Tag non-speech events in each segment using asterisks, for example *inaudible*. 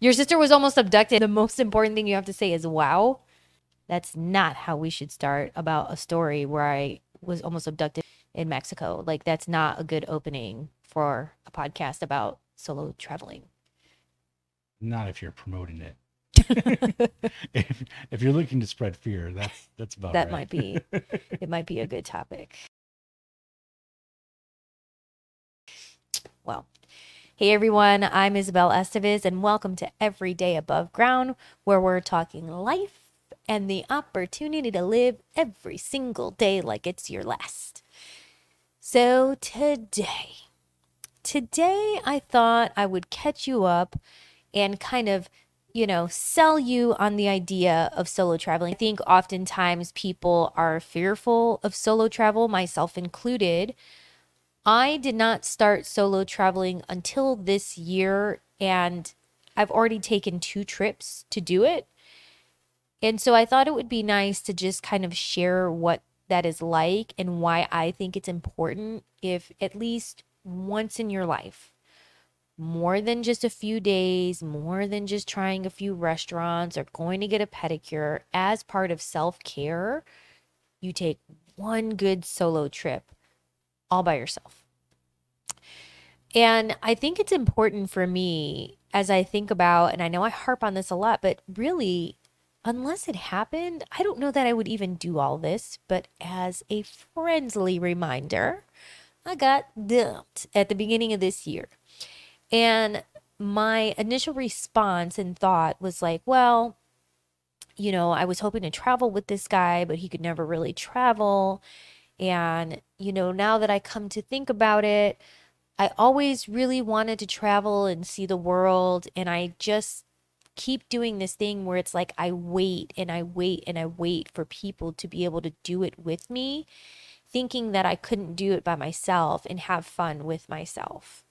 Your sister was almost abducted. The most important thing you have to say is wow. That's not how we should start about a story where I was almost abducted in Mexico. Like, that's not a good opening for a podcast about solo traveling. Not if you're promoting it. if, *laughs* *laughs* if you're looking to spread fear, that's that's about that right. might be *laughs* it might be a good topic. Well, hey everyone, I'm Isabel Estevez and welcome to Every Day Above Ground where we're talking life and the opportunity to live every single day like it's your last. So today, today I thought I would catch you up and kind of you know, sell you on the idea of solo traveling. I think oftentimes people are fearful of solo travel, myself included. I did not start solo traveling until this year, and I've already taken two trips to do it. And so I thought it would be nice to just kind of share what that is like and why I think it's important if at least once in your life more than just a few days, more than just trying a few restaurants or going to get a pedicure, as part of self care, you take one good solo trip all by yourself. And I think it's important for me as I think about, and I know I harp on this a lot, but really, unless it happened, I don't know that I would even do all this. But as a friendly reminder, I got dumped at the beginning of this year. And my initial response and thought was like, well, you know, I was hoping to travel with this guy, but he could never really travel. And, you know, now that I come to think about it, I always really wanted to travel and see the world. And I just keep doing this thing where it's like I wait and I wait and I wait for people to be able to do it with me, thinking that I couldn't do it by myself and have fun with myself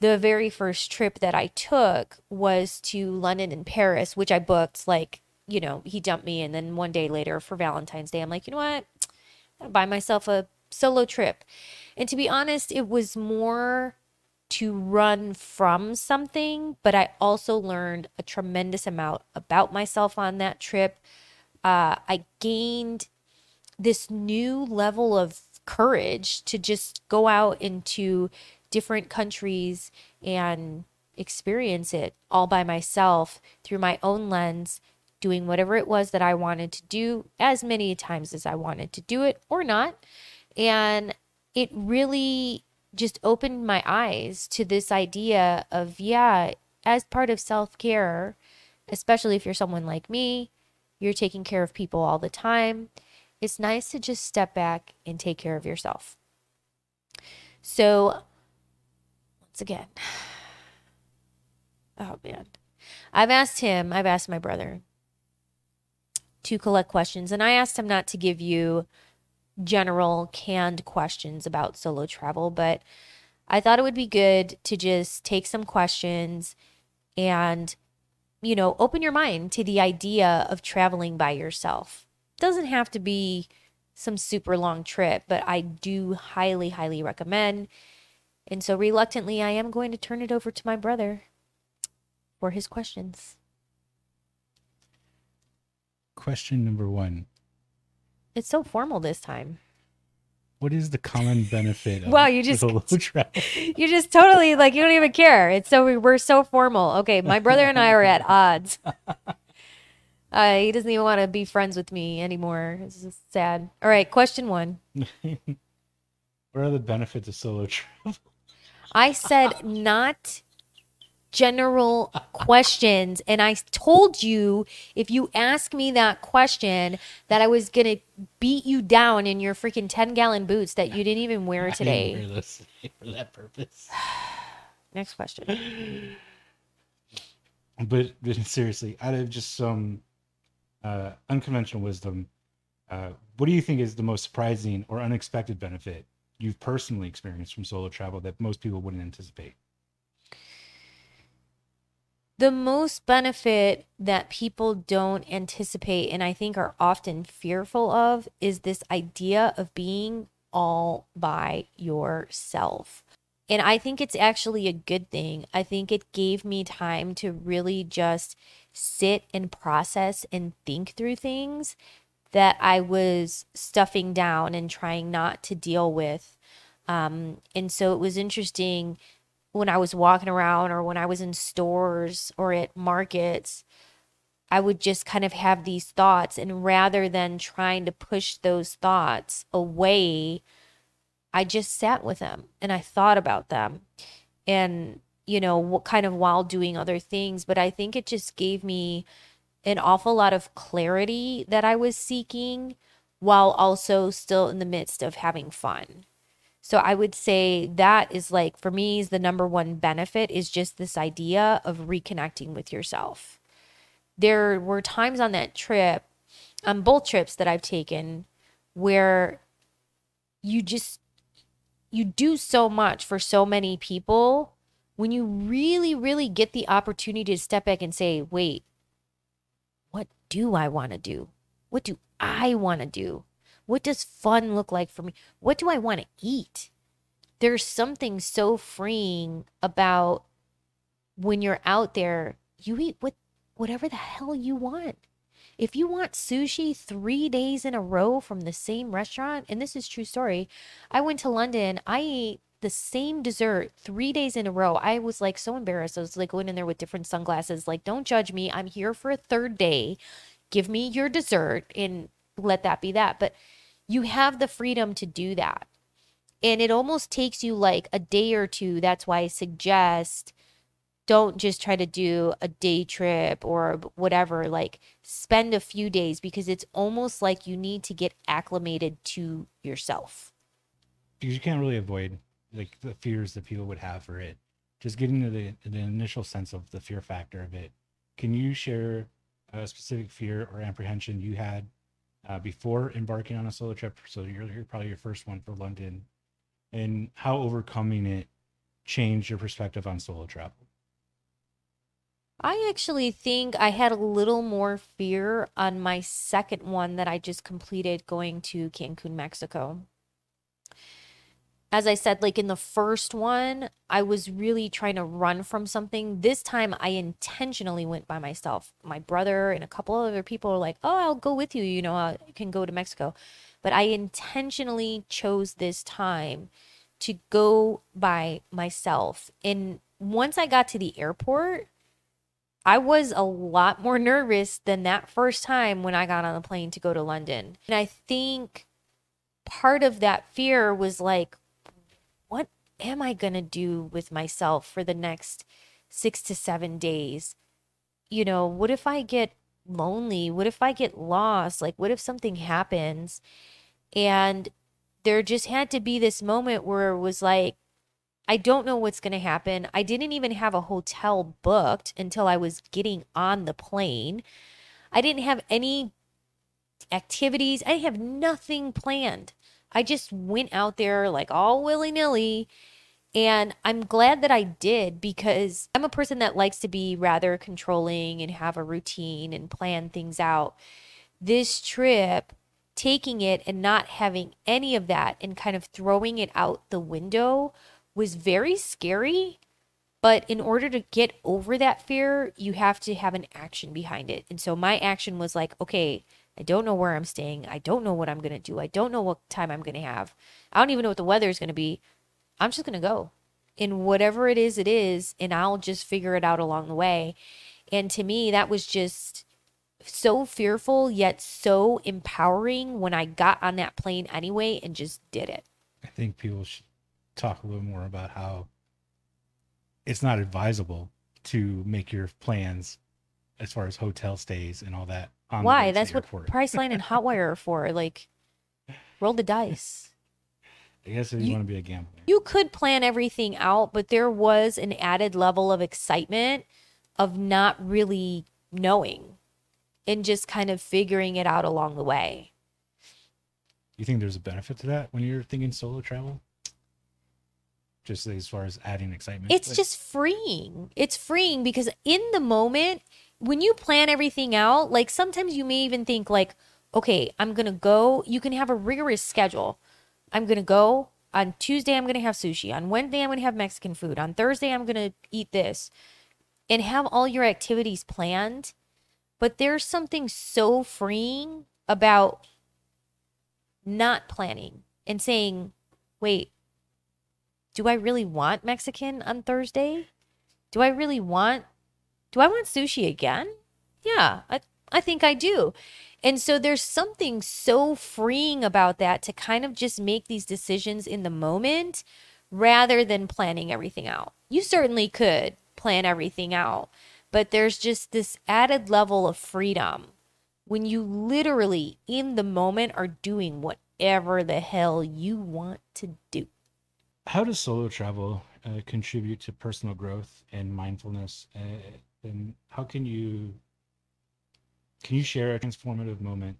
the very first trip that I took was to London and Paris, which I booked like, you know, he dumped me. And then one day later for Valentine's Day, I'm like, you know what? I'll buy myself a solo trip. And to be honest, it was more to run from something, but I also learned a tremendous amount about myself on that trip. Uh, I gained this new level of courage to just go out into different countries and experience it all by myself through my own lens, doing whatever it was that I wanted to do as many times as I wanted to do it or not. And it really just opened my eyes to this idea of, yeah, as part of self care, especially if you're someone like me, you're taking care of people all the time. It's nice to just step back and take care of yourself. So once again. *sighs* Oh man. I've asked him, I've asked my brother to collect questions, and I asked him not to give you general canned questions about solo travel, but I thought it would be good to just take some questions and, you know, open your mind to the idea of traveling by yourself. It doesn't have to be some super long trip, but I do highly, highly recommend and so reluctantly, I am going to turn it over to my brother for his questions. Question number one It's so formal this time. What is the common benefit of Wow, you just- solo *laughs* travel? You just totally like you don't even care. It's so we're so formal. Okay, my brother and I are at *laughs* odds. Uh, he doesn't even want to be friends with me anymore. It's just sad. All right, question one. *laughs* what are the benefits of solo travel? I said not general questions. And I told you if you ask me that question that I was going to beat you down in your freaking 10 gallon boots that you didn't even wear *laughs* I didn't today. wear this for that purpose. *sighs* Next question. *sighs* But, but seriously, out of just some uh, unconventional wisdom, uh, what do you think is the most surprising or unexpected benefit you've personally experienced from solo travel that most people wouldn't anticipate? The most benefit that people don't anticipate and I think are often fearful of is this idea of being all by yourself. And I think it's actually a good thing. I think it gave me time to really just sit and process and think through things that I was stuffing down and trying not to deal with. Um, and so it was interesting when I was walking around or when I was in stores or at markets, I would just kind of have these thoughts. And rather than trying to push those thoughts away, I just sat with them and I thought about them. And, you know, what kind of while doing other things. But I think it just gave me an awful lot of clarity that I was seeking while also still in the midst of having fun. So I would say that is like for me is the number one benefit is just this idea of reconnecting with yourself. There were times on that trip, on both trips that I've taken, where you just you do so much for so many people when you really really get the opportunity to step back and say, "Wait, what do I want to do? What do I want to do? What does fun look like for me? What do I want to eat? There's something so freeing about when you're out there, you eat what whatever the hell you want. If you want sushi 3 days in a row from the same restaurant, and this is true story, I went to London, I ate the same dessert three days in a row. I was like so embarrassed. I was like going in there with different sunglasses, like, don't judge me. I'm here for a third day. Give me your dessert and let that be that. But you have the freedom to do that. And it almost takes you like a day or two. That's why I suggest don't just try to do a day trip or whatever. Like spend a few days because it's almost like you need to get acclimated to yourself. Because you can't really avoid like the fears that people would have for it. Just getting to the, the initial sense of the fear factor of it. Can you share a specific fear or apprehension you had uh, before embarking on a solo trip. So you're, you're probably your first one for London, and how overcoming it changed your perspective on solo travel. I actually think I had a little more fear on my second one that I just completed going to Cancun, Mexico as I said, like in the first one, I was really trying to run from something. This time, I intentionally went by myself. My brother and a couple other people were like, "Oh, I'll go with you. You know, uh, I can go to Mexico." But I intentionally chose this time to go by myself. And once I got to the airport, I was a lot more nervous than that first time when I got on the plane to go to London. And I think part of that fear was like, what am I going to do with myself for the next six to seven days? You know, what if I get lonely? What if I get lost? Like, what if something happens? And there just had to be this moment where it was like, I don't know what's going to happen. I didn't even have a hotel booked until I was getting on the plane. I didn't have any activities, I have nothing planned. I just went out there like all willy nilly. And I'm glad that I did because I'm a person that likes to be rather controlling and have a routine and plan things out. This trip, taking it and not having any of that and kind of throwing it out the window was very scary. But in order to get over that fear, you have to have an action behind it. And so my action was like, okay, I don't know where I'm staying. I don't know what I'm going to do. I don't know what time I'm going to have. I don't even know what the weather is going to be. I'm just going to go. And whatever it is, it is. And I'll just figure it out along the way. And to me, that was just so fearful, yet so empowering when I got on that plane anyway and just did it. I think people should talk a little more about how it's not advisable to make your plans as far as hotel stays and all that why? That's what Priceline and Hotwire are for. *laughs* Like, roll the dice. I guess if you, you want to be a gambler. You could plan everything out, but there was an added level of excitement of not really knowing and just kind of figuring it out along the way. You think there's a benefit to that when you're thinking solo travel? Just as far as adding excitement? It's like- just freeing. It's freeing because in the moment, when you plan everything out, like sometimes you may even think like, okay, I'm to go, you can have a rigorous schedule. I'm to go, on Tuesday I'm to have sushi. On Wednesday I'm to have Mexican food. On Thursday I'm to eat this. And have all your activities planned. But there's something so freeing about not planning and saying, "Wait, do I really want Mexican on Thursday? Do I really want do I want sushi again? Yeah, I I think I do. And so there's something so freeing about that to kind of just make these decisions in the moment rather than planning everything out. You certainly could plan everything out, but there's just this added level of freedom when you literally in the moment are doing whatever the hell you want to do. How does solo travel uh, contribute to personal growth and mindfulness? Uh, and how can you can you share a transformative moment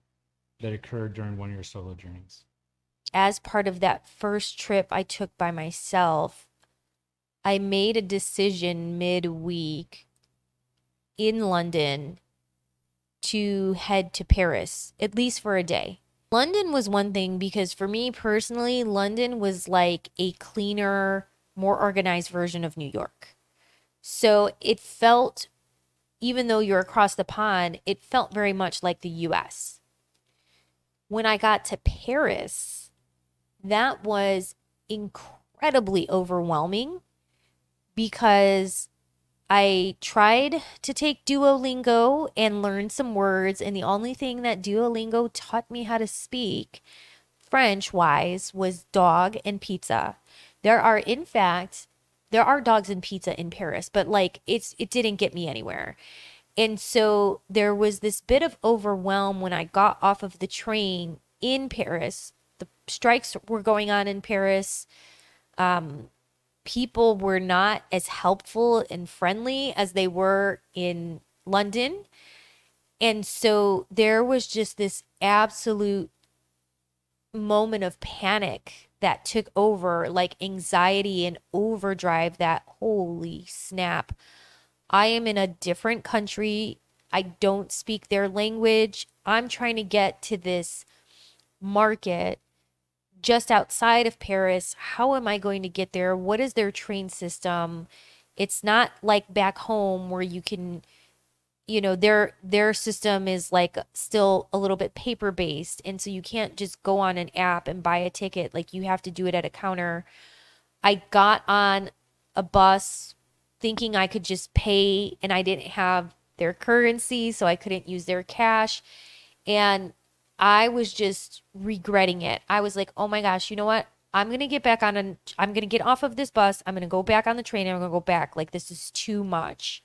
that occurred during one of your solo journeys? As part of that first trip I took by myself, I made a decision midweek in London to head to Paris, at least for a day. London was one thing because for me personally, London was like a cleaner, more organized version of New York. So it felt even though you're across the pond, it felt very much like the US. When I got to Paris, that was incredibly overwhelming because I tried to take Duolingo and learn some words, and the only thing that Duolingo taught me how to speak French wise was dog and pizza. There are, in fact, there are dogs and pizza in Paris, but like it's it didn't get me anywhere. And so there was this bit of overwhelm when I got off of the train in Paris. The strikes were going on in Paris. Um, people were not as helpful and friendly as they were in London. And so there was just this absolute moment of panic that took over, like anxiety and overdrive that holy snap. I am in a different country. I don't speak their language. I'm trying to get to this market just outside of Paris. How am I going to get there? What is their train system? It's not like back home where you can you know their their system is like still a little bit paper based and so you can't just go on an app and buy a ticket. Like you have to do it at a counter. I got on a bus thinking i could just pay and i didn't have their currency so i couldn't use their cash and i was just regretting it. I was like oh my gosh you know what? I'm going to get back on an i'm going to get off of this bus. I'm going to go back on the train. And i'm going to go back. Like this is too much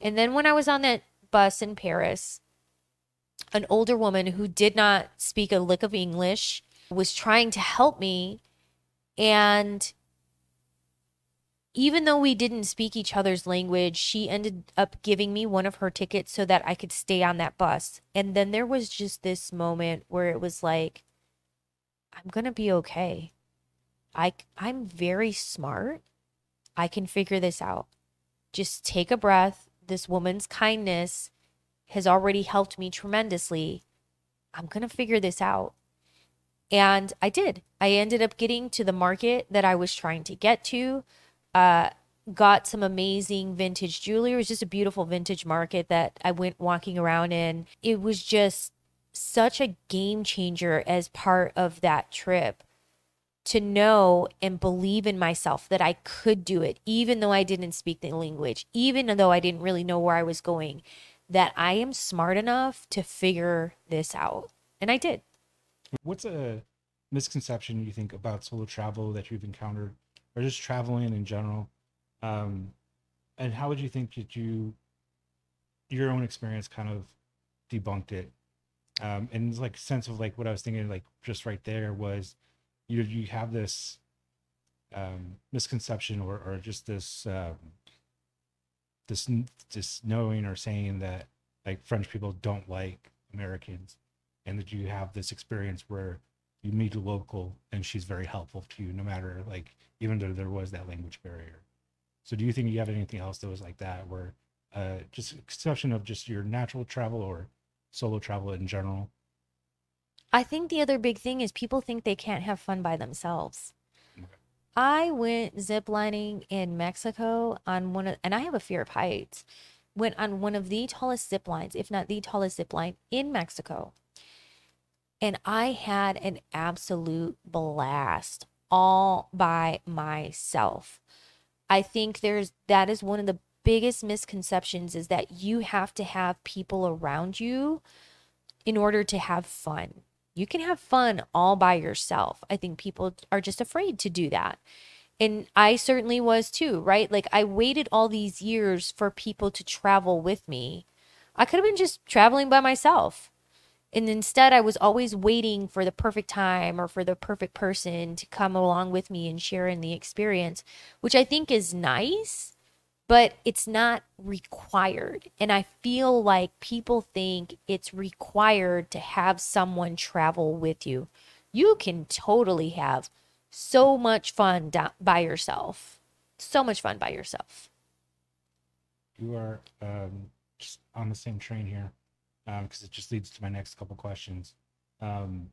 and then when I was on that bus in Paris, an older woman who did not speak a lick of English was trying to help me. And even though we didn't speak each other's language, she ended up giving me one of her tickets so that I could stay on that bus. And then there was just this moment where it was like, I'm going to be okay. I, I'm very smart. I can figure this out. Just take a breath, this woman's kindness has already helped me tremendously. I'm going to figure this out. And I did. I ended up getting to the market that I was trying to get to. Uh, got some amazing vintage jewelry. It was just a beautiful vintage market that I went walking around in. It was just such a game changer as part of that trip to know and believe in myself that I could do it, even though I didn't speak the language, even though I didn't really know where I was going, that I am smart enough to figure this out. And I did. What's a misconception you think about solo travel that you've encountered or just traveling in general? Um, and how would you think that you, your own experience kind of debunked it? Um, and like sense of like what I was thinking, like just right there was, you you have this um, misconception or or just this um, this this knowing or saying that like French people don't like Americans, and that you have this experience where you meet a local and she's very helpful to you no matter like even though there was that language barrier. So do you think you have anything else that was like that where uh, just exception of just your natural travel or solo travel in general I think the other big thing is people think they can't have fun by themselves. I went ziplining in Mexico on one of, and I have a fear of heights. Went on one of the tallest zip lines, if not the tallest zip line in Mexico. And I had an absolute blast all by myself. I think there's that is one of the biggest misconceptions is that you have to have people around you in order to have fun. You can have fun all by yourself. I think people are just afraid to do that. And I certainly was too, right? Like I waited all these years for people to travel with me. I could have been just traveling by myself. And instead, I was always waiting for the perfect time or for the perfect person to come along with me and share in the experience, which I think is nice, but it's not required. And I feel like people think it's required to have someone travel with you. You can totally have so much fun by yourself. So much fun by yourself. You are um, just on the same train here because um, it just leads to my next couple questions. Um,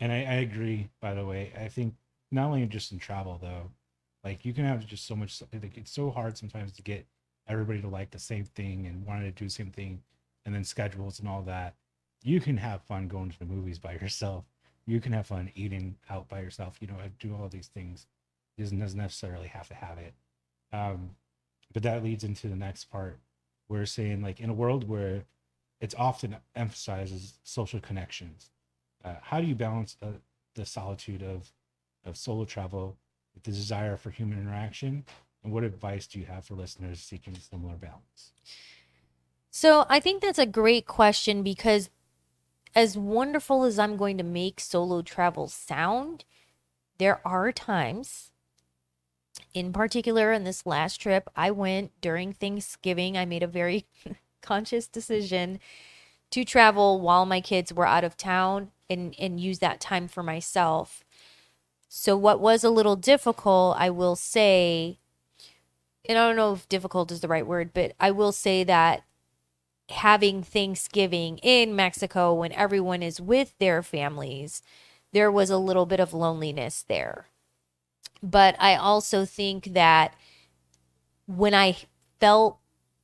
and I, I, agree, by the way. I think not only just in travel though, like you can have just so much. Like it's so hard sometimes to get everybody to like the same thing and wanting to do the same thing, and then schedules and all that. You can have fun going to the movies by yourself. You can have fun eating out by yourself. You know, do all these things. It doesn't necessarily have to have it. Um, but that leads into the next part. We're saying like in a world where it's often emphasizes social connections. Uh, how do you balance the, the solitude of, of solo travel the desire for human interaction? And what advice do you have for listeners seeking similar balance? So I think that's a great question because as wonderful as I'm going to make solo travel sound, there are times, in particular, in this last trip, I went during Thanksgiving. I made a very *laughs* conscious decision to travel while my kids were out of town and and use that time for myself. So what was a little difficult, I will say, and I don't know if difficult is the right word, but I will say that having Thanksgiving in Mexico when everyone is with their families, there was a little bit of loneliness there. But I also think that when I felt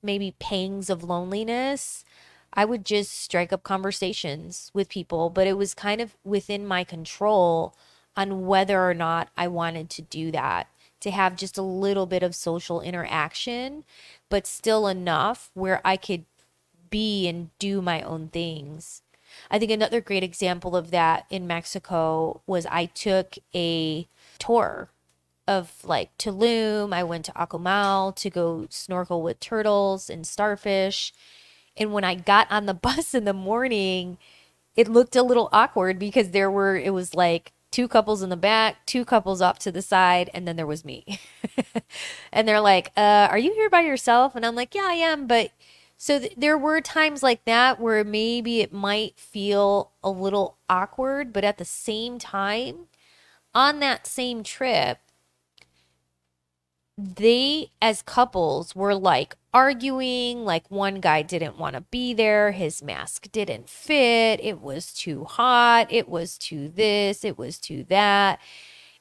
maybe pangs of loneliness, I would just strike up conversations with people, but it was kind of within my control on whether or not I wanted to do that, to have just a little bit of social interaction, but still enough where I could be and do my own things. I think another great example of that in Mexico was I took a tour of like Tulum. I went to Akumal to go snorkel with turtles and starfish. And when I got on the *laughs* bus in the morning, it looked a little awkward because there were, it was like two couples in the back, two couples off to the side, and then there was me. *laughs* and they're like, uh, Are you here by yourself? And I'm like, Yeah, I am. But so th- there were times like that where maybe it might feel a little awkward, but at the same time, on that same trip, they as couples were like arguing like one guy didn't want to be there his mask didn't fit it was too hot it was too this it was too that.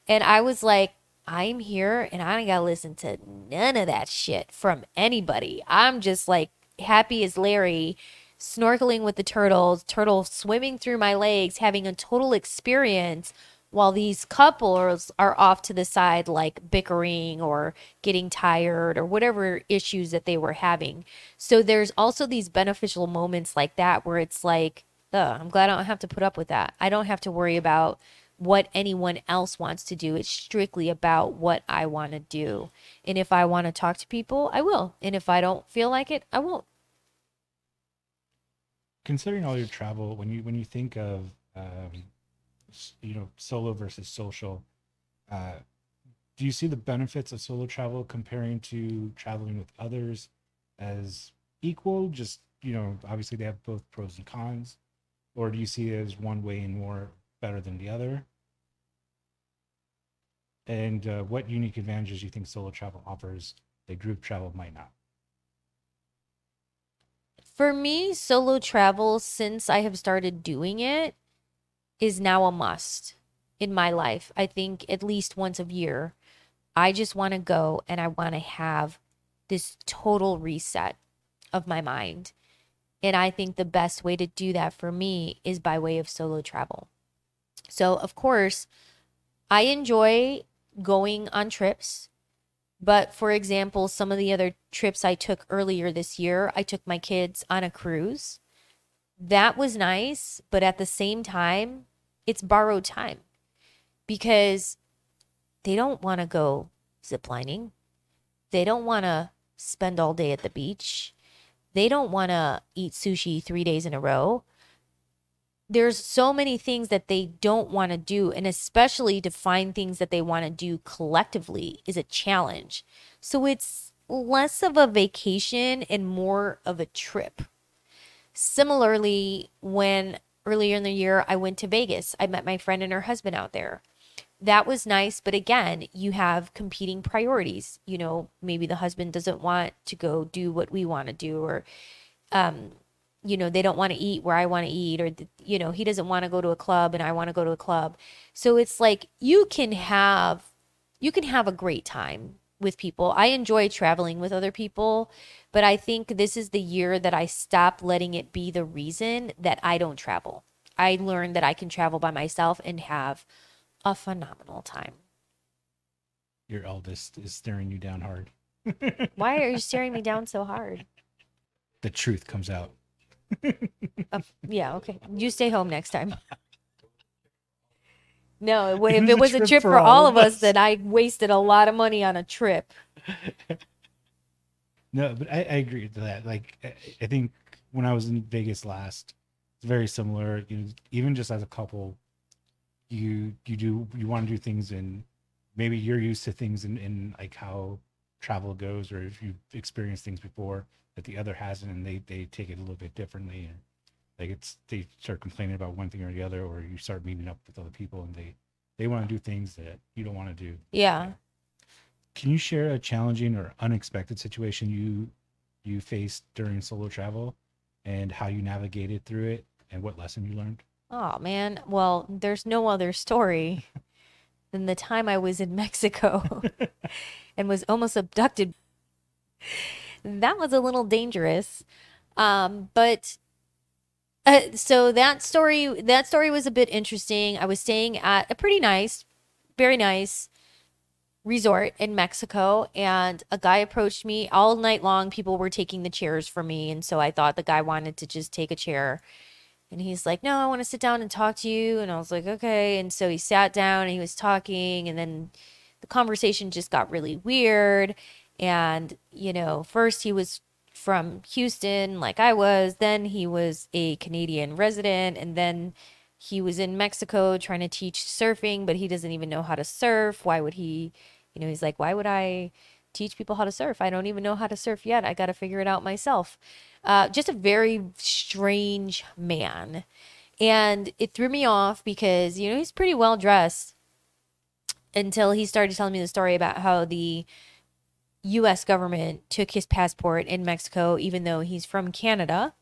And i was like i'm here and i don't gotta listen to none of that shit from anybody. I'm just like happy as larry snorkeling with the turtles turtles swimming through my legs having a total experience while these couples are off to the side like bickering or getting tired or whatever issues that they were having. So there's also these beneficial moments like that where it's like i'm glad i don't have to put up with that. I don't have to worry about what anyone else wants to do. It's strictly about what i want to do. And if i want to talk to people i will. And if i don't feel like it i won't. Considering all your travel when you when you think of um you know solo versus social uh, do you see the benefits of solo travel comparing to traveling with others as equal? Just you know obviously they have both pros and cons or do you see it as one way and more better than the other? And uh, what unique advantages do you think solo travel offers that group travel might not? For me solo travel since i have started doing it is now a must. in my life. I think at least once a year. I just want to go and I want to have this total reset of my mind. And I think the best way to do that for me is by way of solo travel. So, of course, I enjoy going on trips. But for example, some of the other trips I took earlier this year, I took my kids on a cruise. That was nice, but at the same time, it's borrowed time because they don't want to go ziplining. They don't want to spend all day at the beach. They don't want to eat sushi three days in a row. There's so many things that they don't want to do, and especially to find things that they want to do collectively is a challenge. So it's less of a vacation and more of a trip. Similarly, when earlier in the year I went to Vegas, I met my friend and her husband out there. That was nice but again you have competing priorities. You know maybe the husband doesn't want to go do what we want to do or um you know they don't want to eat where i want to eat or you know he doesn't want to go to a club and i want to go to a club. So it's like you can have you can have a great time with people i enjoy traveling with other people but i think this is the year that i stop letting it be the reason that i don't travel i learned that i can travel by myself and have a phenomenal time. Your eldest is staring you down hard. *laughs* Why are you staring me down so hard? The truth comes out. uh, yeah, okay. You stay home next time. *laughs* No, *laughs* if it was a trip, for, all of us, us, then I wasted a lot of money on a trip. *laughs* no, but I, I agree with that. Like, I, I think when I was in Vegas last, it's very similar. You know, even just as a couple, you you do you want to do things and maybe you're used to things in, in like how travel goes or if you've experienced things before that the other hasn't and they they take it a little bit differently and like it's they start complaining about one thing or the other or you start meeting up with other people and they they want to do things that you don't want to do yeah can you share a challenging or unexpected situation you you faced during solo travel and how you navigated through it and what lesson you learned Oh man, well, there's no other story *laughs* than the time I was in Mexico *laughs* and was almost abducted. That was a little dangerous. Um, but uh, so that story that story was a bit interesting. I was staying at a pretty nice, very nice resort in Mexico and a guy approached me all night long. People were taking the chairs for me and so I thought the guy wanted to just take a chair and he's like, No, I want to sit down and talk to you. And I was like, Okay. And so he sat down and he was talking. And then the conversation just got really weird. And, you know, first he was from Houston, like I was. Then he was a Canadian resident. And then he was in Mexico trying to teach surfing, but he doesn't even know how to surf. Why would he, you know, he's like, Why would I teach people how to surf? I don't even know how to surf yet. I got to figure it out myself. Uh, just a very strange man. And it threw me off because, you know, he's pretty well dressed until he started telling me the story about how the US government took his passport in Mexico, even though he's from Canada.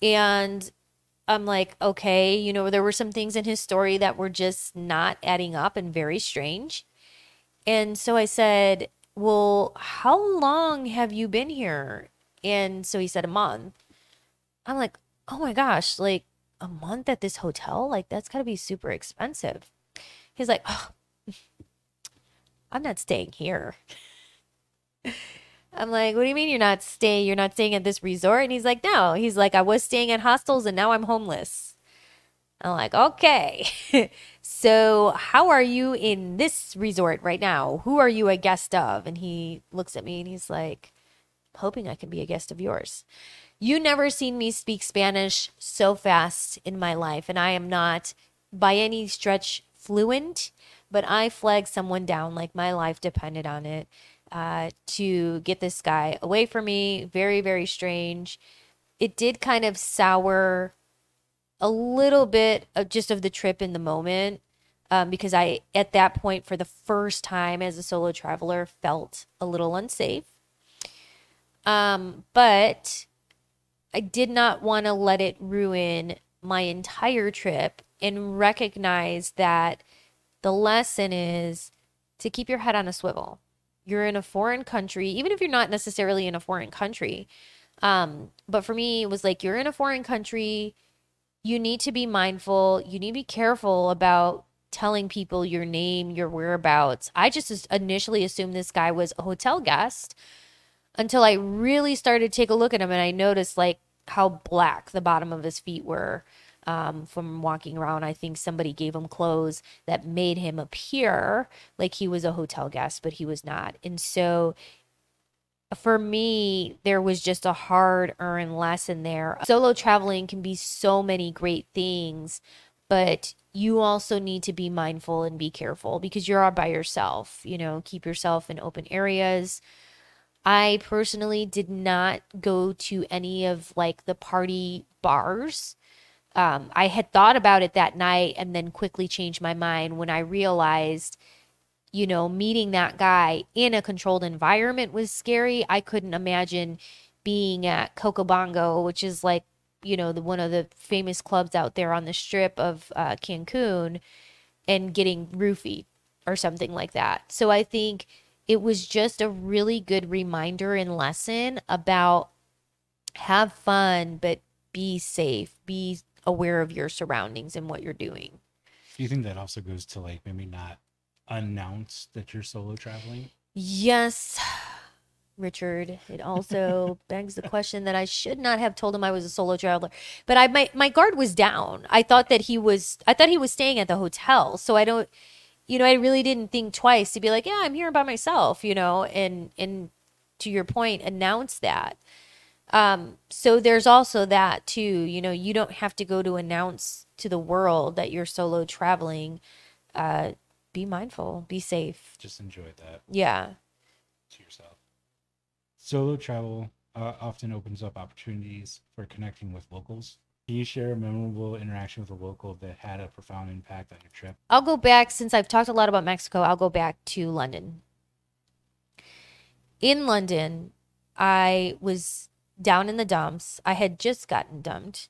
And I'm like, okay, you know, there were some things in his story that were just not adding up and very strange. And so I said, well, how long have you been here? And so he said a month. I'm like, oh my gosh, like a month at this hotel? Like that's gotta be super expensive. He's like, oh, I'm not staying here. *laughs* I'm like, what do you mean you're not staying? You're not staying at this resort? And he's like, no. He's like, I was staying at hostels and now I'm homeless. I'm like, okay. *laughs* so how are you in this resort right now? Who are you a guest of? And he looks at me and he's like, hoping I can be a guest of yours. You never seen me speak Spanish so fast in my life, and I am not by any stretch fluent, but I flagged someone down like my life depended on it uh, to get this guy away from me. Very, very strange. It did kind of sour a little bit of just of the trip in the moment um, because I, at that point, for the first time as a solo traveler, felt a little unsafe. Um, but I did not want to let it ruin my entire trip and recognize that the lesson is to keep your head on a swivel. You're in a foreign country, even if you're not necessarily in a foreign country. Um, but for me, it was like you're in a foreign country. You need to be mindful. You need to be careful about telling people your name, your whereabouts. I just initially assumed this guy was a hotel guest until I really started to take a look at him and I noticed like how black the bottom of his feet were um, from walking around. I think somebody gave him clothes that made him appear like he was a hotel guest, but he was not. And so for me, there was just a hard earned lesson there. Solo traveling can be so many great things, but you also need to be mindful and be careful because you're all by yourself. You know, keep yourself in open areas. I personally did not go to any of like the party bars. Um, I had thought about it that night and then quickly changed my mind when I realized, you know, meeting that guy in a controlled environment was scary. I couldn't imagine being at Coco Bongo, which is like, you know, the one of the famous clubs out there on the strip of uh, Cancun, and getting roofied or something like that. So I think it was just a really good reminder and lesson about have fun, but be safe, be aware of your surroundings and what you're doing. Do you think that also goes to like maybe not announce that you're solo traveling? Yes, Richard. It also *laughs* begs the question that I should not have told him I was a solo traveler. But I my my guard was down. I thought that he was I thought he was staying at the hotel. So I don't you know, I really didn't think twice to be like, yeah, I'm here by myself, you know, and and to your point, announce that. Um, so there's also that too, you know, you don't have to go to announce to the world that you're solo traveling. Uh, be mindful, be safe. Just enjoy that. Yeah. To yourself. Solo travel uh, often opens up opportunities for connecting with locals can you share a memorable interaction with a local that had a profound impact on your trip? I'll go back since I've talked a lot about Mexico. I'll go back to London. In London, I was down in the dumps. I had just gotten dumped.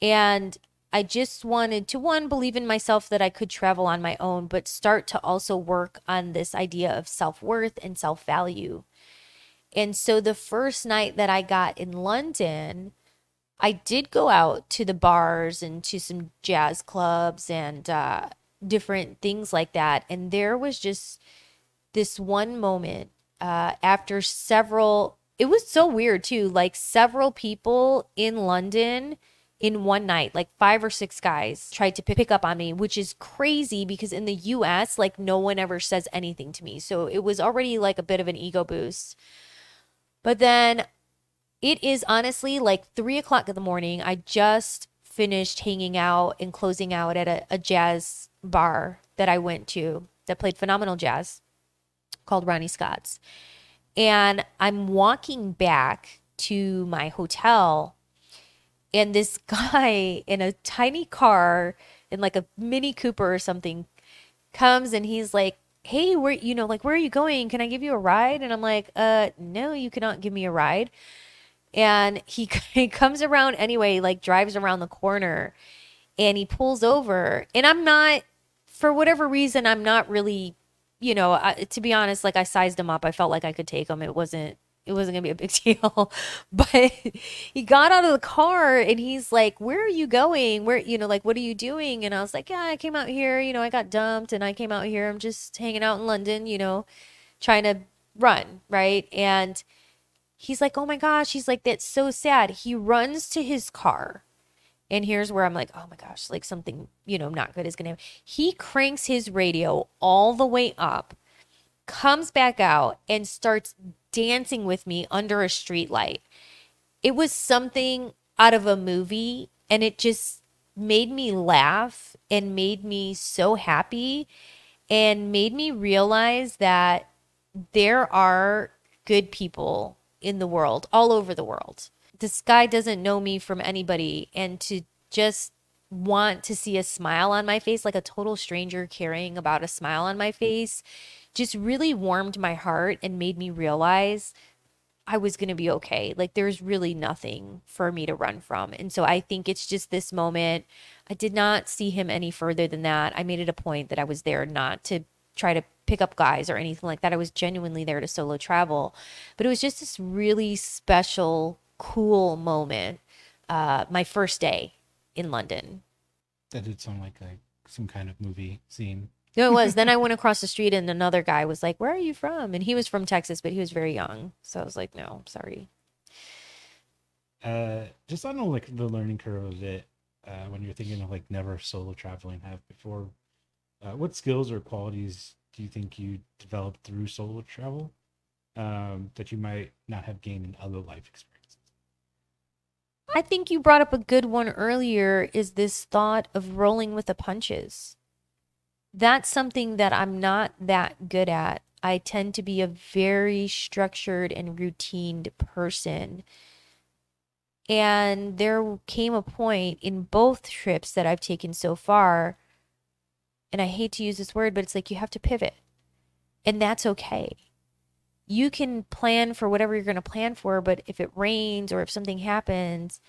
And I just wanted to, one, believe in myself that I could travel on my own, but start to also work on this idea of self worth and self value. And so the first night that I got in London, I did go out to the bars and to some jazz clubs and uh, different things like that. And there was just this one moment uh, after several, it was so weird too. Like several people in London in one night, like five or six guys tried to pick up on me, which is crazy because in the US, like no one ever says anything to me. So it was already like a bit of an ego boost. But then it is honestly like three o'clock in the morning. I just finished hanging out and closing out at a, a jazz bar that I went to that played phenomenal jazz called Ronnie Scott's. And I'm walking back to my hotel, and this *laughs* guy in a tiny car, in like a Mini Cooper or something, comes and he's like, Hey, where, you know, like, where are you going? Can I give you a ride? And I'm like, Uh, no, you cannot give me a ride and he, *laughs* he comes around anyway, like drives around the corner and he pulls over. And I'm not, for whatever reason, I'm not really, you know, I, to be honest, like I sized him up. I felt like I could take him. It wasn't, it wasn't gonna be a big *laughs* deal. but he got out of the car and he's like, Where are you going? Where, you know, like, what are you doing? And I was like, Yeah, I came out here, you know, I got dumped and I came out here. I'm just hanging out in London, you know, trying to run. Right. And, he's like, oh my gosh, he's like, that's so sad. He runs to his car. And here's where I'm like, oh my gosh, like something, you know, not good is going to happen. He cranks his radio all the way up, comes back out, and starts dancing with me under a street light. It was something out of a movie, and it just made me laugh and made me so happy and made me realize that there are good people in the world, all over the world. This guy doesn't know me from anybody. And to just want to see a smile on my face, like a total stranger caring about a smile on my face, just really warmed my heart and made me realize I was going to be okay. Like there's really nothing for me to run from. And so I think it's just this moment. I did not see him any further than that. I made it a point that I was there not to try to pick up guys or anything like that. I was genuinely there to solo travel. But it was just this really special, cool moment. Uh, my first day in London. That did sound like a, some kind of movie scene. No, it was. then I *laughs* went across the street and another guy was like, Where are you from? And he was from Texas, but he was very young. So I was like, No, sorry. Uh, just on the, like the learning curve of it, uh, when you're thinking of like never solo traveling have before, uh, what skills or qualities do you think you developed through solo travel um, that you might not have gained in other life experiences? I think you brought up a good one earlier is this thought of rolling with the punches that's something that I'm not that good at. I tend to be a very structured and routined person. And there came a point in both trips that I've taken so far, and I hate to use this word, but it's like you have to pivot. And that's okay. You can plan for whatever you're going to plan for, but if it rains or if something happens,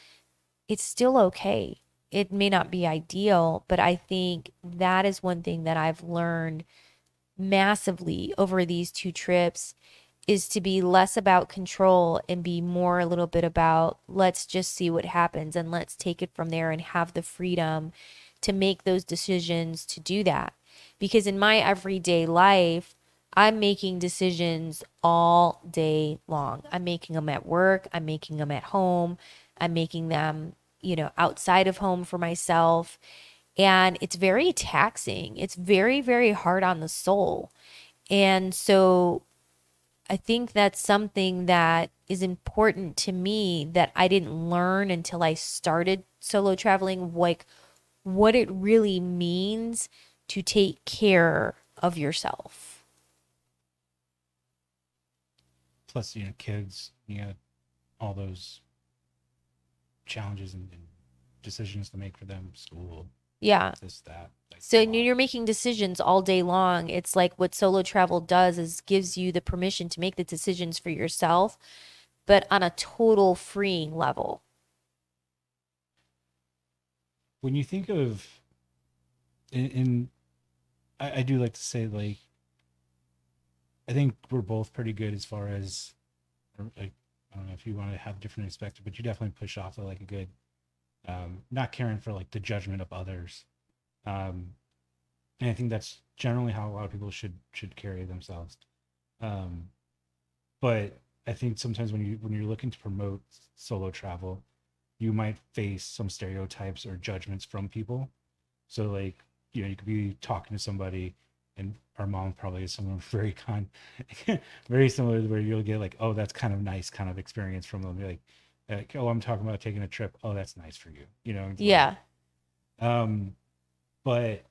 it's still okay it may not be ideal, but I think that is one thing that I've learned massively over these two trips is to be less about control and be more a little bit about let's just see what happens and let's take it from there and have the freedom to make those decisions to do that. Because in my everyday life, I'm making decisions all day long. I'm making them at work, I'm making them at home, I'm making them you know, outside of home for myself. And it's very taxing. It's very, very hard on the soul. And so I think that's something that is important to me that I didn't learn until I started solo traveling, like what it really means to take care of yourself. Plus, you know, kids, you know, all those challenges and, and decisions to make for them, school, yeah this that. Like, so when you're making decisions all day long it's like what solo travel does is gives you the permission to make the decisions for yourself but on a total freeing level when you think of in, in I, I do like to say like i think we're both pretty good as far as like I don't know if you want to have different perspective, but you definitely push off of like a good, um, not caring for like the judgment of others. Um, and I think that's generally how a lot of people should should carry themselves. Um, but I think sometimes when you when you're looking to promote solo travel, you might face some stereotypes or judgments from people. So like you know you could be talking to somebody and our mom probably is someone *laughs* very kind, *laughs* very similar to where you'll get like, oh, that's kind of nice kind of experience from them. You're like, like, oh, I'm talking about taking a trip. Oh, that's nice for you. You know? Yeah. Um, but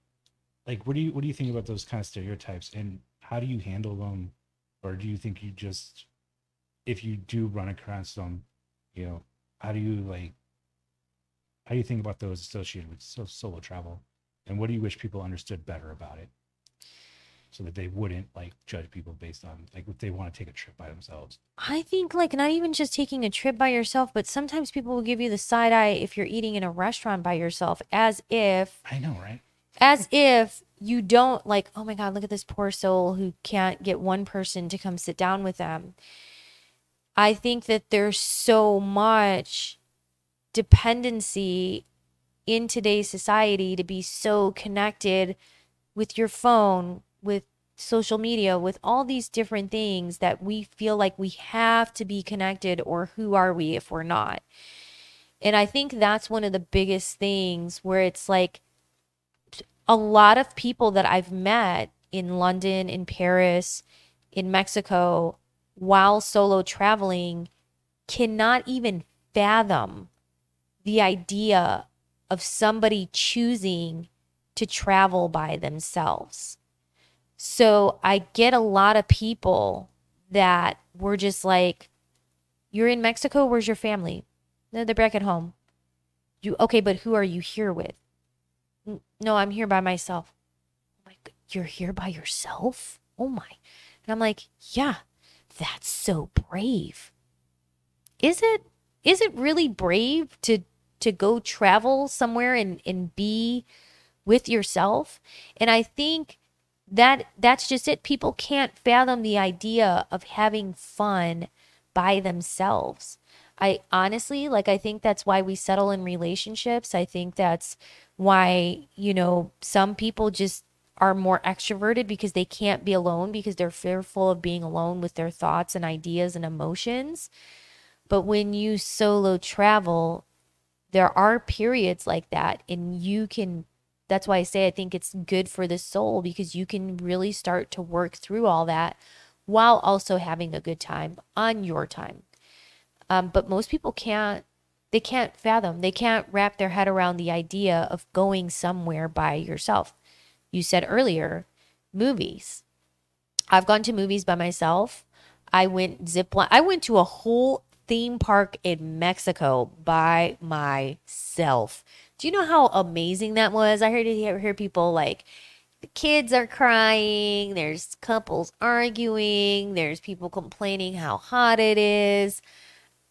like, what do you what do you think about those kind of stereotypes, and how do you handle them, or do you think you just, if you do run across them, you know, how do you like, how do you think about those associated with solo travel, and what do you wish people understood better about it? So that they wouldn't like judge people based on like if they want to take a trip by themselves. I think like not even just taking a trip by yourself, but sometimes people will give you the side eye if you're eating in a restaurant by yourself as if I know, right? As if you don't like, oh my god, look at this poor soul who can't get one person to come sit down with them. I think that there's so much dependency in today's society to be so connected with your phone, with social media, with all these different things that we feel like we have to be connected, or who are we if we're not? And I think that's one of the biggest things where it's like a lot of people that I've met in London, in Paris, in Mexico, while solo traveling cannot even fathom the idea of somebody choosing to travel by themselves. So I get a lot of people that were just like, You're in Mexico, where's your family? No, they're back at home. You okay, but who are you here with? No, I'm here by myself. Like, you're here by yourself? Oh my. And I'm like, yeah, that's so brave. is it is it really brave to to go travel somewhere and and be with yourself and i think that that's just it. People can't fathom the idea of having fun by themselves. I honestly like i think that's why we settle in relationships. I think that's why you know some people just are more extroverted because they can't be alone because they're fearful of being alone with their thoughts and ideas and emotions. But when you solo travel there are periods like that and you can that's why I say I think it's good for the soul because you can really start to work through all that while also having a good time on your time. Um, but most people can't they can't fathom they can't wrap their head around the idea of going somewhere by yourself you said earlier movies i've gone to movies by myself i went zip line i went to a whole theme park in Mexico by myself. Do you know how amazing that was? I heard hear, people like the kids are crying, there's couples arguing, there's people complaining how hot it is.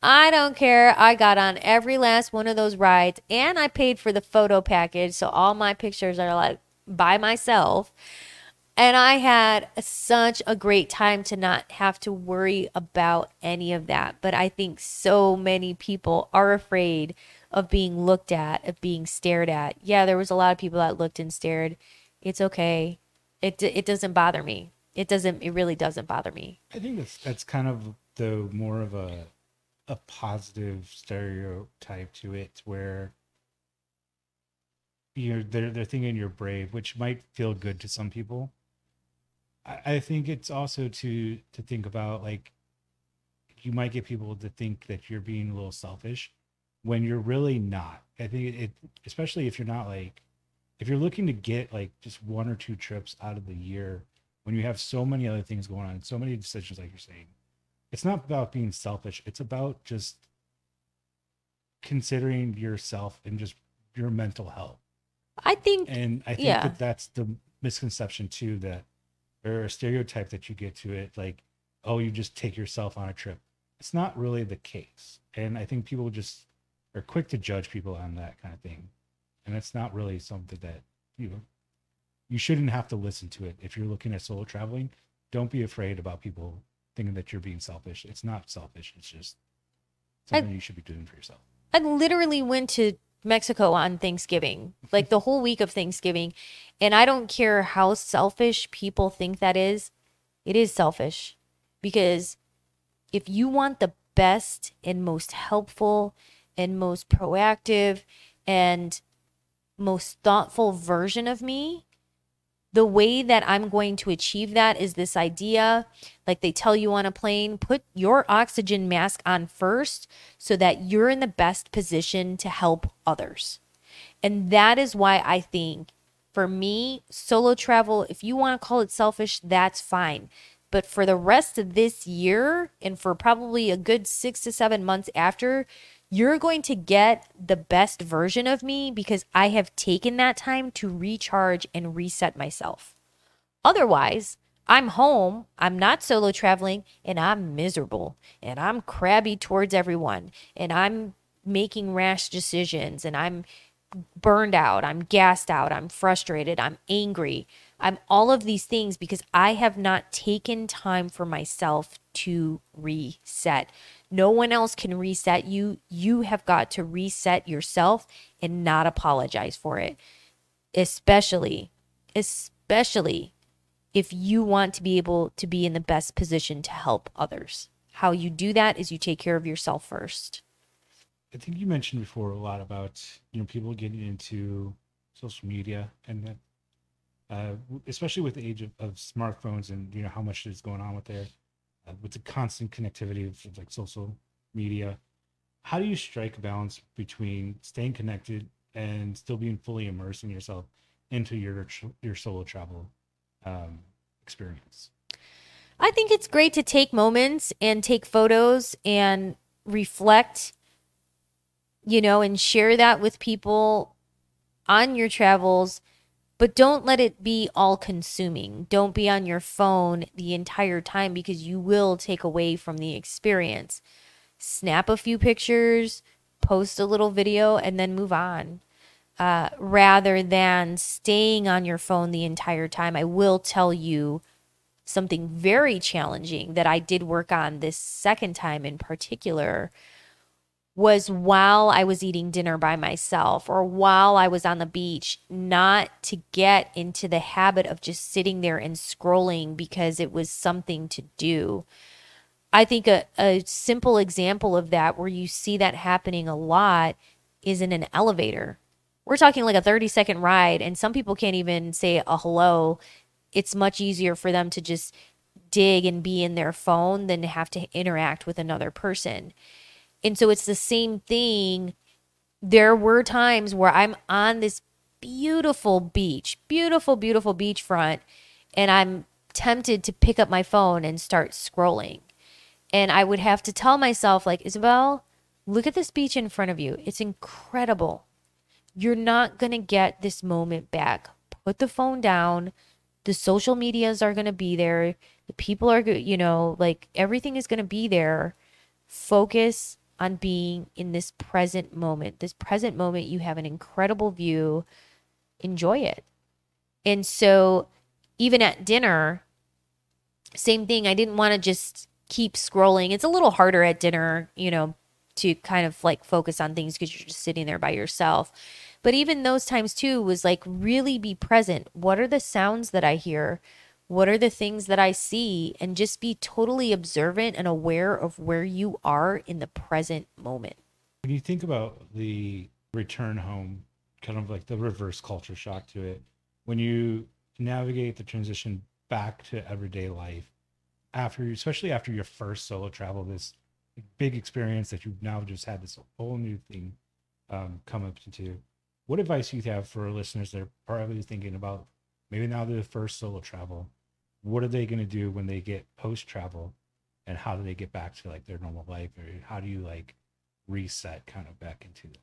I don't care. I got on every last one of those rides and I paid for the photo package. So all my pictures are like by myself. And I had such a great time to not have to worry about any of that. But I think so many people are afraid of being looked at, of being stared at. Yeah, there was a lot of people that looked and stared. It's okay. It it doesn't bother me. It doesn't it really doesn't bother me. I think that's that's kind of the more of a a positive stereotype to it where you're they're they're thinking you're brave, which might feel good to some people I, think it's also to to think about like you might get people to think that you're being a little selfish when you're really not. I think it, especially if you're not like if you're looking to get like just one or two trips out of the year when you have so many other things going on, so many decisions like you're saying. It's not about being selfish. It's about just considering yourself and just your mental health. I think and I think yeah. that that's the misconception too that or a stereotype that you get to it like oh you just take yourself on a trip it's not really the case and i think people just are quick to judge people on that kind of thing. And it's not really something that you know you shouldn't have to listen to it. If you're looking at solo traveling don't be afraid about people thinking that you're being selfish. It's not selfish. It's just something I, you should be doing for yourself. I literally went to Mexico on Thanksgiving, like the whole week of Thanksgiving. And I don't care how selfish people think that is, it is selfish. Because if you want the best and most helpful and most proactive and most thoughtful version of me, the way that I'm going to achieve that is this idea, like they tell you on a plane, put your oxygen mask on first so that you're in the best position to help others. And that is why I think for me, solo travel, if you want to call it selfish, that's fine. But for the rest of this year and for probably a good six to seven months after, you're going to get the best version of me because I have taken that time to recharge and reset myself. Otherwise, I'm home, I'm not solo traveling, and I'm miserable and I'm crabby towards everyone and I'm making rash decisions and I'm burned out, I'm gassed out, I'm frustrated, I'm angry. I'm all of these things because I have not taken time for myself to reset. No one else can reset you. You have got to reset yourself and not apologize for it. Especially, especially if you want to be able to be in the best position to help others. How you do that is you take care of yourself first. I think you mentioned before a lot about you know people getting into social media and that, uh, especially with the age of, of, smartphones and you know how much is going on with there, with the constant connectivity of, of like social media. How do you strike a balance between staying connected and still being fully immersing yourself into your your solo travel um, experience? I think it's great to take moments and take photos and reflect you know, and share that with people on your travels, but don't let it be all consuming. Don't be on your phone the entire time because you will take away from the experience. snap a few pictures, post a little video, and then move on. Uh, rather than staying on your phone the entire time. I will tell you something very challenging that I did work on this second time in particular was while I was eating dinner by myself or while I was on the beach, not to get into the habit of just sitting there and scrolling because it was something to do. I think a, a simple example of that where you see that happening a lot is in an elevator. We're talking like a 30 second ride, and some people can't even say a hello. It's much easier for them to just dig and be in their phone than to have to interact with another person. And so it's the same thing. There were times where I'm on this beautiful beach, beautiful, beautiful beachfront, and I'm tempted to pick up my phone and start scrolling. And I would have to tell myself, like, Isabel, look at this beach in front of you. It's incredible. You're not going to get this moment back. Put the phone down. The social medias are going to be there. The people are, you know, like everything is going to be there. Focus on being in this present moment. This present moment, you have an incredible view. Enjoy it. And so, even at dinner, same thing. I didn't want to just keep scrolling. It's a little harder at dinner, you know, to kind of like focus on things because you're just sitting there by yourself. But even those times too was like really be present. What are the sounds that I hear? What are the things that I see? And just be totally observant and aware of where you are in the present moment. When you think about the return home, kind of like the reverse culture shock to it, when you navigate the transition back to everyday life, after, especially after your first solo travel, this big experience that you've now just had this whole new thing um, come up into, what advice you have for listeners that are probably thinking about maybe now they're the first solo travel. What are they going to do when they get post travel and how do they get back to like their normal life? Or how do you like reset kind of back into it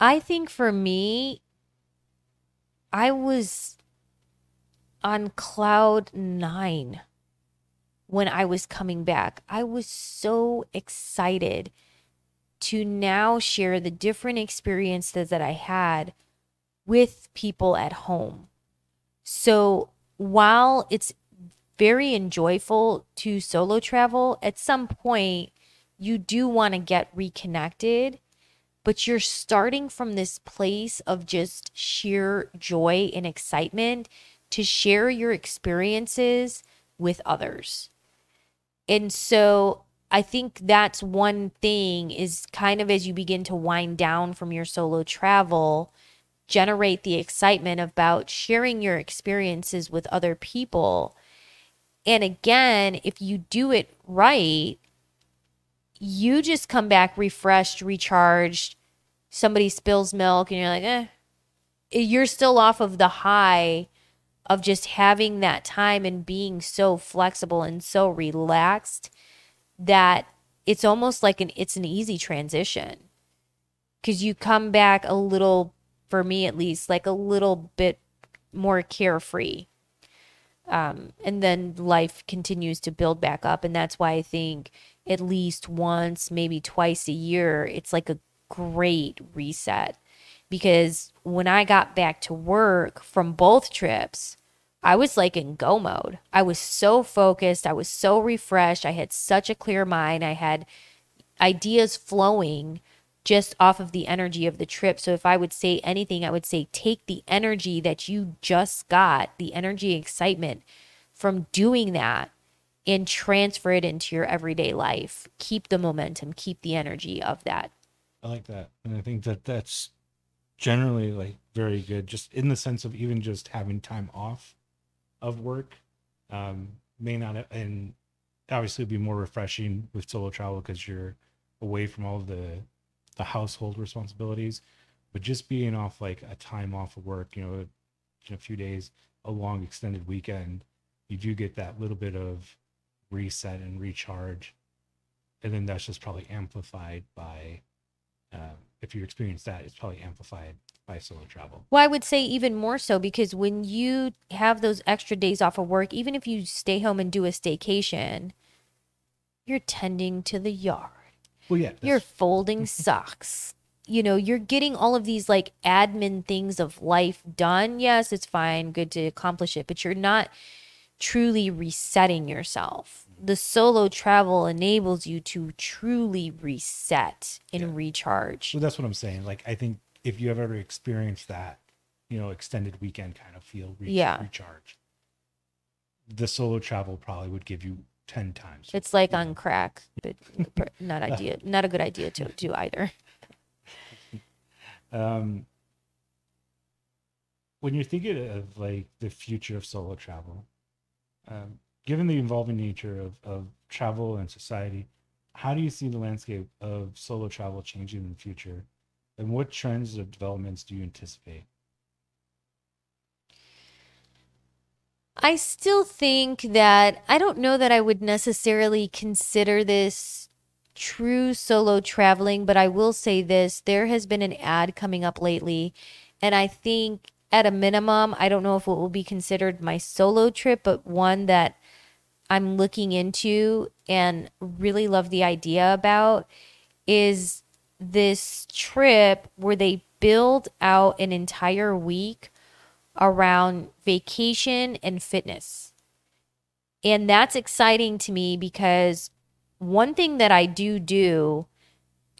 i think for me i was on cloud nine when i was coming back. I was so excited to now share the different experiences that i had with people at home so while it's very enjoyable to solo travel, at some point you do want to get reconnected, but you're starting from this place of just sheer joy and excitement to share your experiences with others. And so I think that's one thing is kind of as you begin to wind down from your solo travel, generate the excitement about sharing your experiences with other people. And again, if you do it right, you just come back refreshed, recharged. Somebody spills milk, and you're like, eh. You're still off of the high of just having that time and being so flexible and so relaxed that it's almost like an it's an easy transition because you come back a little for me at least, like a little bit more carefree. Um, and then life continues to build back up. And that's why I think at least once, maybe twice a year, it's like a great reset. Because when I got back to work from both trips, I was like in go mode. I was so focused. I was so refreshed. I had such a clear mind. I had ideas flowing just off of the energy of the trip. So if I would say anything, I would say take the energy that you just got, the energy excitement from doing that and transfer it into your everyday life. Keep the momentum, keep the energy of that. I like that. And I think that that's generally like very good just in the sense of even just having time off of work um may not and obviously be more refreshing with solo travel because you're away from all the the household responsibilities, but just being off like a time off of work, you know, a few days, a long extended weekend, you do get that little bit of reset and recharge. And then that's just probably amplified by, uh, if you experience that, it's probably amplified by solo travel. Well, I would say even more so because when you have those extra days off of work, even if you stay home and do a staycation, you're tending to the yard, Well, yeah. you're folding *laughs* socks. You know, you're getting all of these like admin things of life done. Yes, it's fine, good to accomplish it, but you're not truly resetting yourself. The solo travel enables you to truly reset and recharge. Well, that's what I'm saying. Like, I think if you have ever experienced that, you know, extended weekend kind of feel, re- Yeah. recharge, the solo travel probably would give you 10 times. It's like on crack, but *laughs* not idea, not a good idea to do either. *laughs* um, when you're thinking of like the future of solo travel, um, given the evolving nature of, of travel and society, how do you see the landscape of solo travel changing in the future? And what trends or developments do you anticipate? I still think that I don't know that I would necessarily consider this true solo traveling, but I will say this there has been an ad coming up lately, and I think at a minimum, I don't know if it will be considered my solo trip, but one that I'm looking into and really love the idea about is this trip where they build out an entire week around vacation and fitness. And that's exciting to me because one thing that I do do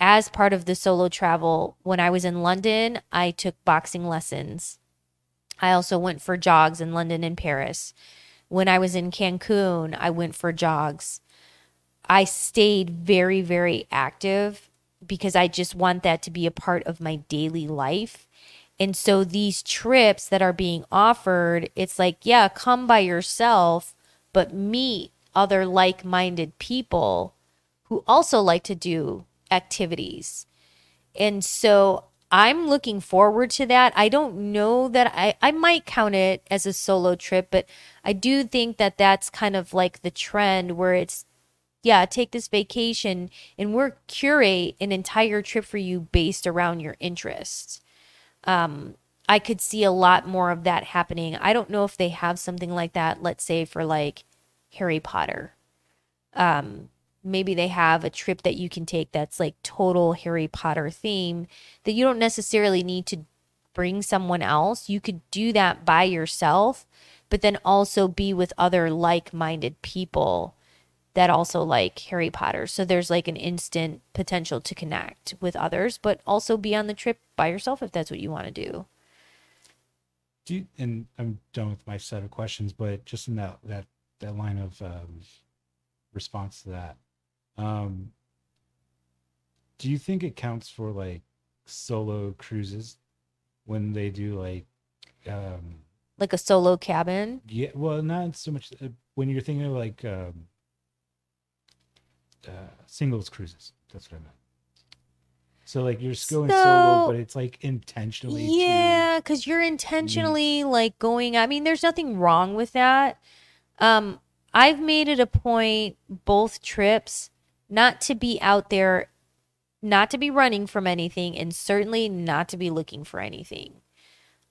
as part of the solo travel, when I was in London, I took boxing lessons. I also went for jogs in London and Paris. When I was in Cancun, I went for jogs. I stayed very, very active because I just want that to be a part of my daily life. And so these trips that are being offered, it's like, yeah, come by yourself, but meet other like minded people who also like to do activities. And so I'm looking forward to that. I don't know that I, I might count it as a solo trip, but I do think that that's kind of like the trend where it's, yeah, take this vacation and we're curate an entire trip for you based around your interests. Um, I could see a lot more of that happening. I don't know if they have something like that, let's say for like Harry Potter. Um, maybe they have a trip that you can take that's like total Harry Potter theme that you don't necessarily need to bring someone else. You could do that by yourself, but then also be with other like minded people that also like Harry Potter. So there's like an instant potential to connect with others, but also be on the trip by yourself if that's what you want to do. Do you, and I'm done with my set of questions, but just in that that that line of um, response to that, um, do you think it counts for like solo cruises when they do like, um, Like a solo cabin. yeah, well, not so much uh, when you're thinking of like um, uh, singles cruises. That's what I meant. So like you're going So- solo, but it's like intentionally. Yeah, because you're intentionally like going. I mean, there's nothing wrong with that. Um, I've made it a point both trips not to be out there, not to be running from anything, and certainly not to be looking for anything.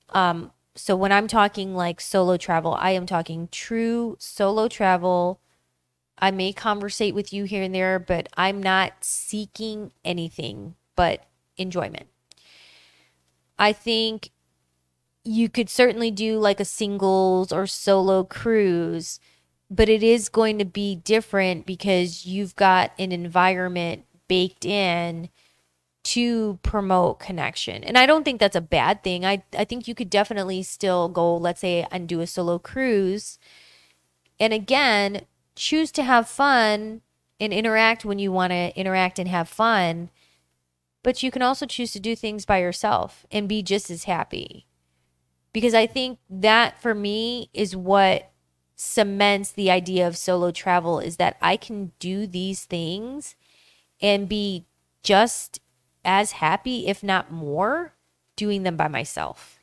Um, so when I'm talking like solo travel, I am talking true solo travel. I may conversate with you here and there, but I'm not seeking anything but enjoyment. I think you could certainly do like a singles or solo cruise, but it is going to be different because you've got an environment baked in to promote connection. And I don't think that's a bad thing. I I think you could definitely still go let's say and do a solo cruise and again, choose to have fun and interact when you want to interact and have fun. But you can also choose to do things by yourself and be just as happy. Because I think that for me is what cements the idea of solo travel is that I can do these things and be just as happy, if not more, doing them by myself.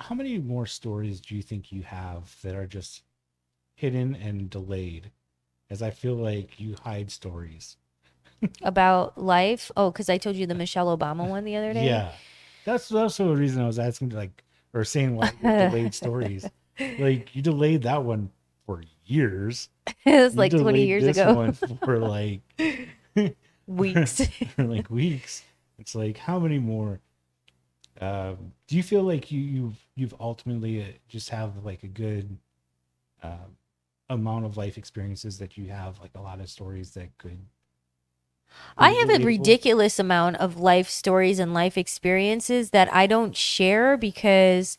How many more stories do you think you have that are just hidden and delayed? As I feel like you hide stories. About life. Oh, because I told you the Michelle Obama one the other day. Yeah, that's also the reason I was asking, like, or saying why you delayed stories. *laughs* Like you delayed that one for years. *laughs* it's You like 20 delayed years this ago. one for like *laughs* Weeks. for like weeks. It's like how many more? Um, do you feel like you you've you've ultimately uh, just have like a good uh, amount of life experiences that you have like a lot of stories that could I have a ridiculous amount of life stories and life experiences that I don't share because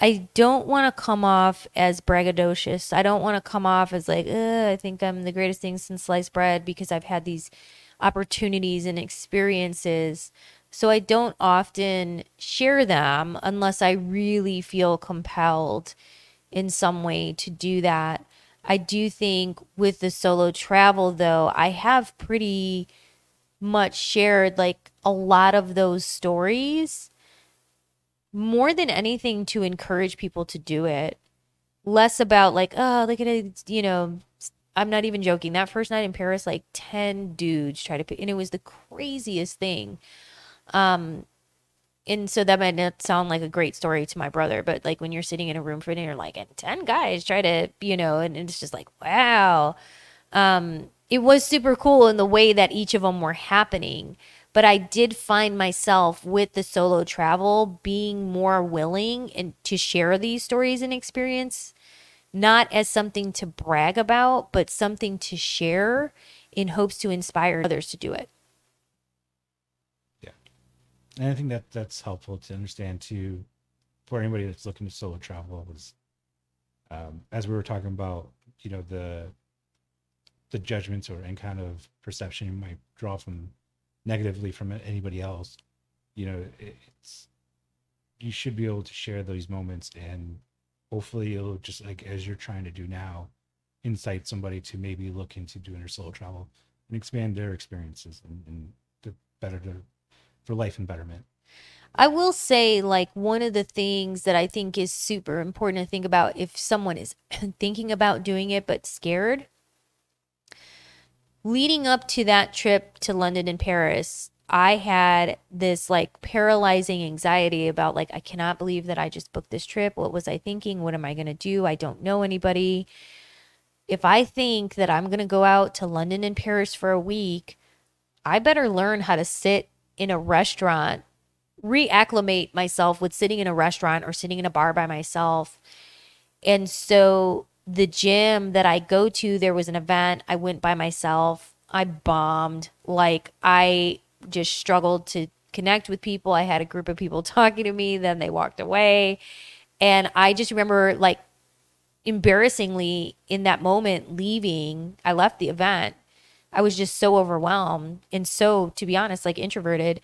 I don't want to come off as braggadocious. I don't want to come off as like, I think I'm the greatest thing since sliced bread because I've had these opportunities and experiences. So I don't often share them unless I really feel compelled in some way to do that. I do think with the solo travel, though, I have pretty much shared like a lot of those stories more than anything to encourage people to do it. Less about like, oh, look at it, you know, I'm not even joking. That first night in Paris, like 10 dudes tried to pick, and it was the craziest thing. Um, and so that might not sound like a great story to my brother, but like when you're sitting in a room for dinner, like, and 10 guys try to, you know, and it's just like, wow. Um, it was super cool in the way that each of them were happening. But I did find myself with the solo travel being more willing and to share these stories and experience, not as something to brag about, but something to share in hopes to inspire others to do it. And I think that that's helpful to understand too for anybody that's looking to solo travel was um, as we were talking about you know the the judgments or any kind of perception you might draw from negatively from anybody else you know it, it's you should be able to share those moments and hopefully it'll just like as you're trying to do now incite somebody to maybe look into doing their solo travel and expand their experiences and, and the better to for life and betterment I will say, like, one of the things that I think is super important to think about if someone is *clears throat* thinking about doing it but scared. Leading up to that trip to London and Paris, I had this like paralyzing anxiety about, like, I cannot believe that I just booked this trip. What was I thinking? What am I going to do? I don't know anybody. If I think that I'm going to go out to London and Paris for a week, I better learn how to sit in a restaurant reacclimate myself with sitting in a restaurant or sitting in a bar by myself. And so the gym that I go to, there was an event. I went by myself. I bombed. Like I just struggled to connect with people. I had a group of people *laughs* talking to me, then they walked away. And I just remember like embarrassingly in that moment leaving, I left the event. I was just so overwhelmed and so, to be honest, like introverted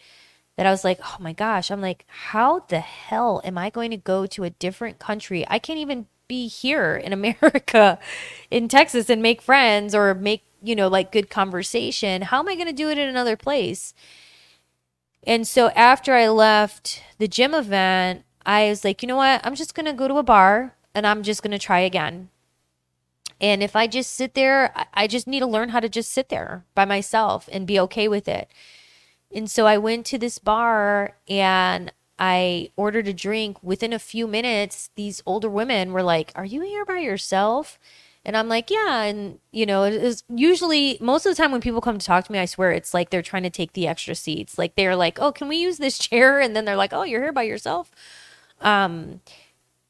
that I was like, oh my gosh, I'm like, how the hell am I going to go to a different country? I can't even be here in *laughs* America, in Texas, and make friends or make, you know, like good conversation. How am I going to do it in another place? And so after I left the gym event, I was like, you know what? I'm just going to go to a bar and I'm just going to try again. And if I just sit there, I- just need to learn how to just sit there by myself and be okay with it. And so I went to this bar and I ordered a drink. Within a few minutes, these older women were like, Are you here by yourself? And I'm like, Yeah. And, you know, it is usually most of the time when people come to talk to me, I swear it's like they're trying to take the extra seats. Like they're like, Oh, can we use this *laughs* chair? And then they're like, Oh, you're here by yourself. Um,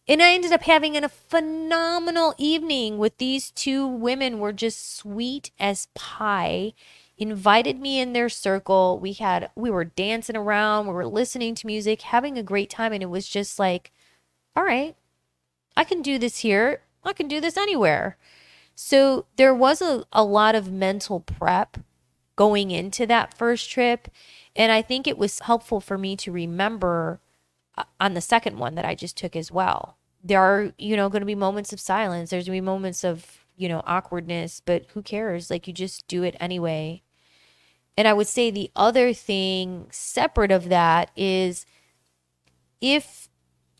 and I ended up having a phenomenal evening with these two women were just sweet as pie invited me in their circle. We had we were dancing around, we were listening to music, having a great time and it was just like, all right, I can do this here. I can do this anywhere. So there was a, a lot of mental prep going into that first trip. And I think it was helpful for me to remember uh, on the second one that I just took as well. There are, you know, going to be moments of silence. There's going to be moments of, you know, awkwardness, but who cares? Like you just do it anyway. And I would say the other thing separate of that is if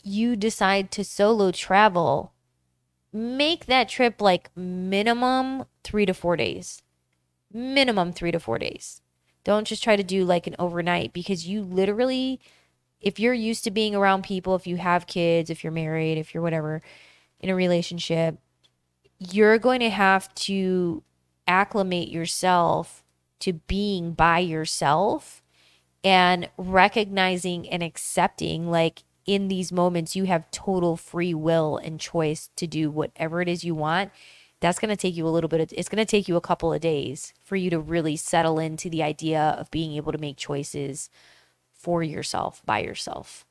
you decide to solo travel, make that trip like minimum three to four days. Minimum three to four days. Don't just try to do like an overnight because you literally, if you're used to being around people, if you have kids, if you're married, if you're whatever in a relationship, you're going to have to acclimate yourself to being by yourself and recognizing and accepting like in these moments you have total free will and choice to do whatever it is you want. That's going to take you a little bit of, it's going to take you a couple of days for you to really settle into the idea of being able to make choices for yourself by yourself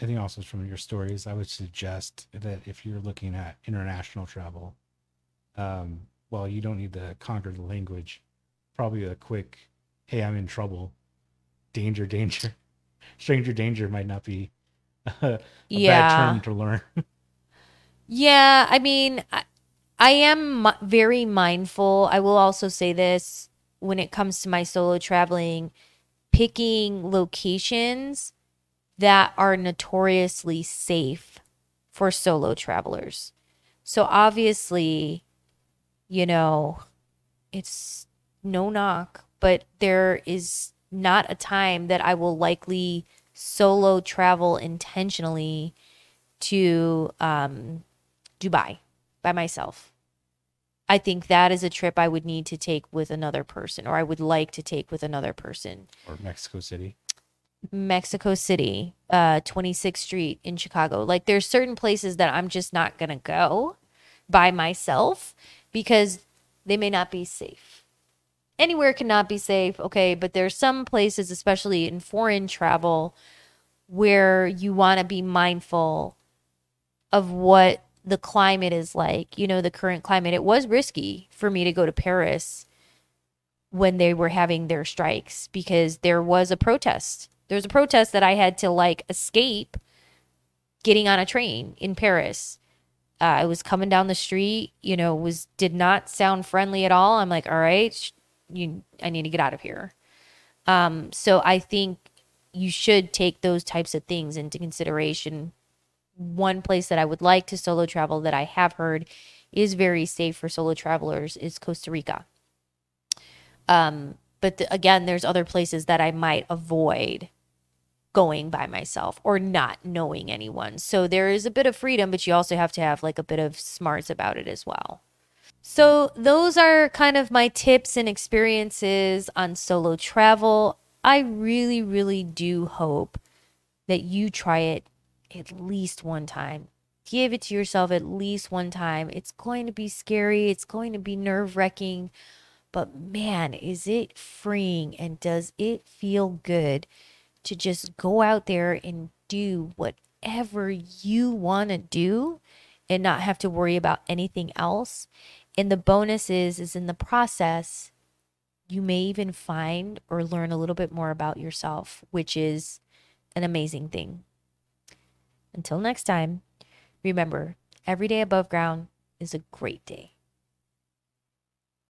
I think also from your stories, I would suggest that if you're looking at international travel, um, well, you don't need to conquer the language. Probably a quick, hey, I'm in trouble, danger, danger, *laughs* stranger danger might not be *laughs* a, Yeah. bad term to learn. *laughs* Yeah, I mean, I, I am very mindful. I will also say this when it comes to my solo traveling, picking locations that are notoriously safe for solo travelers. So obviously, you know, it's no knock, but there is not a time that I will likely solo travel intentionally to um, Dubai by myself. I think that is a trip I would need to take with another person, or I would like to take with another person. or Mexico City. Mexico City, uh, 26th Street in Chicago. Like there's certain places that I'm just not going to go by myself because they may not be safe. Anywhere cannot be safe, okay, but there's some places especially in foreign travel where you want to be mindful of what the climate is like, you know, the current climate. It was risky for me to go to Paris when they were having their strikes because there was a protest. There was a protest that I had to like escape getting on a train in Paris. Uh, I was coming down the street, you know, was did not sound friendly at all. I'm like, all right, you, I need to get out of here. Um, so I think you should take those types of things into consideration. One place that I would like to solo travel that I have heard is very safe for solo travelers is Costa Rica. Um, but th- again, there's other places that I might avoid going by myself or not knowing anyone. So there is a bit of freedom, but you also have to have like a bit of smarts about it as well. So those are kind of my tips and experiences on solo travel. I really, really do hope that you try it at least one time. Give it to yourself at least one time. It's going to be scary, it's going to be nerve wracking, but man, is it freeing and does it feel good to just go out there and do whatever you want to do and not have to worry about anything else. And the bonus is is in the process you may even find or learn a little bit more about yourself, which is an amazing thing. Until next time, remember, every day above ground is a great day.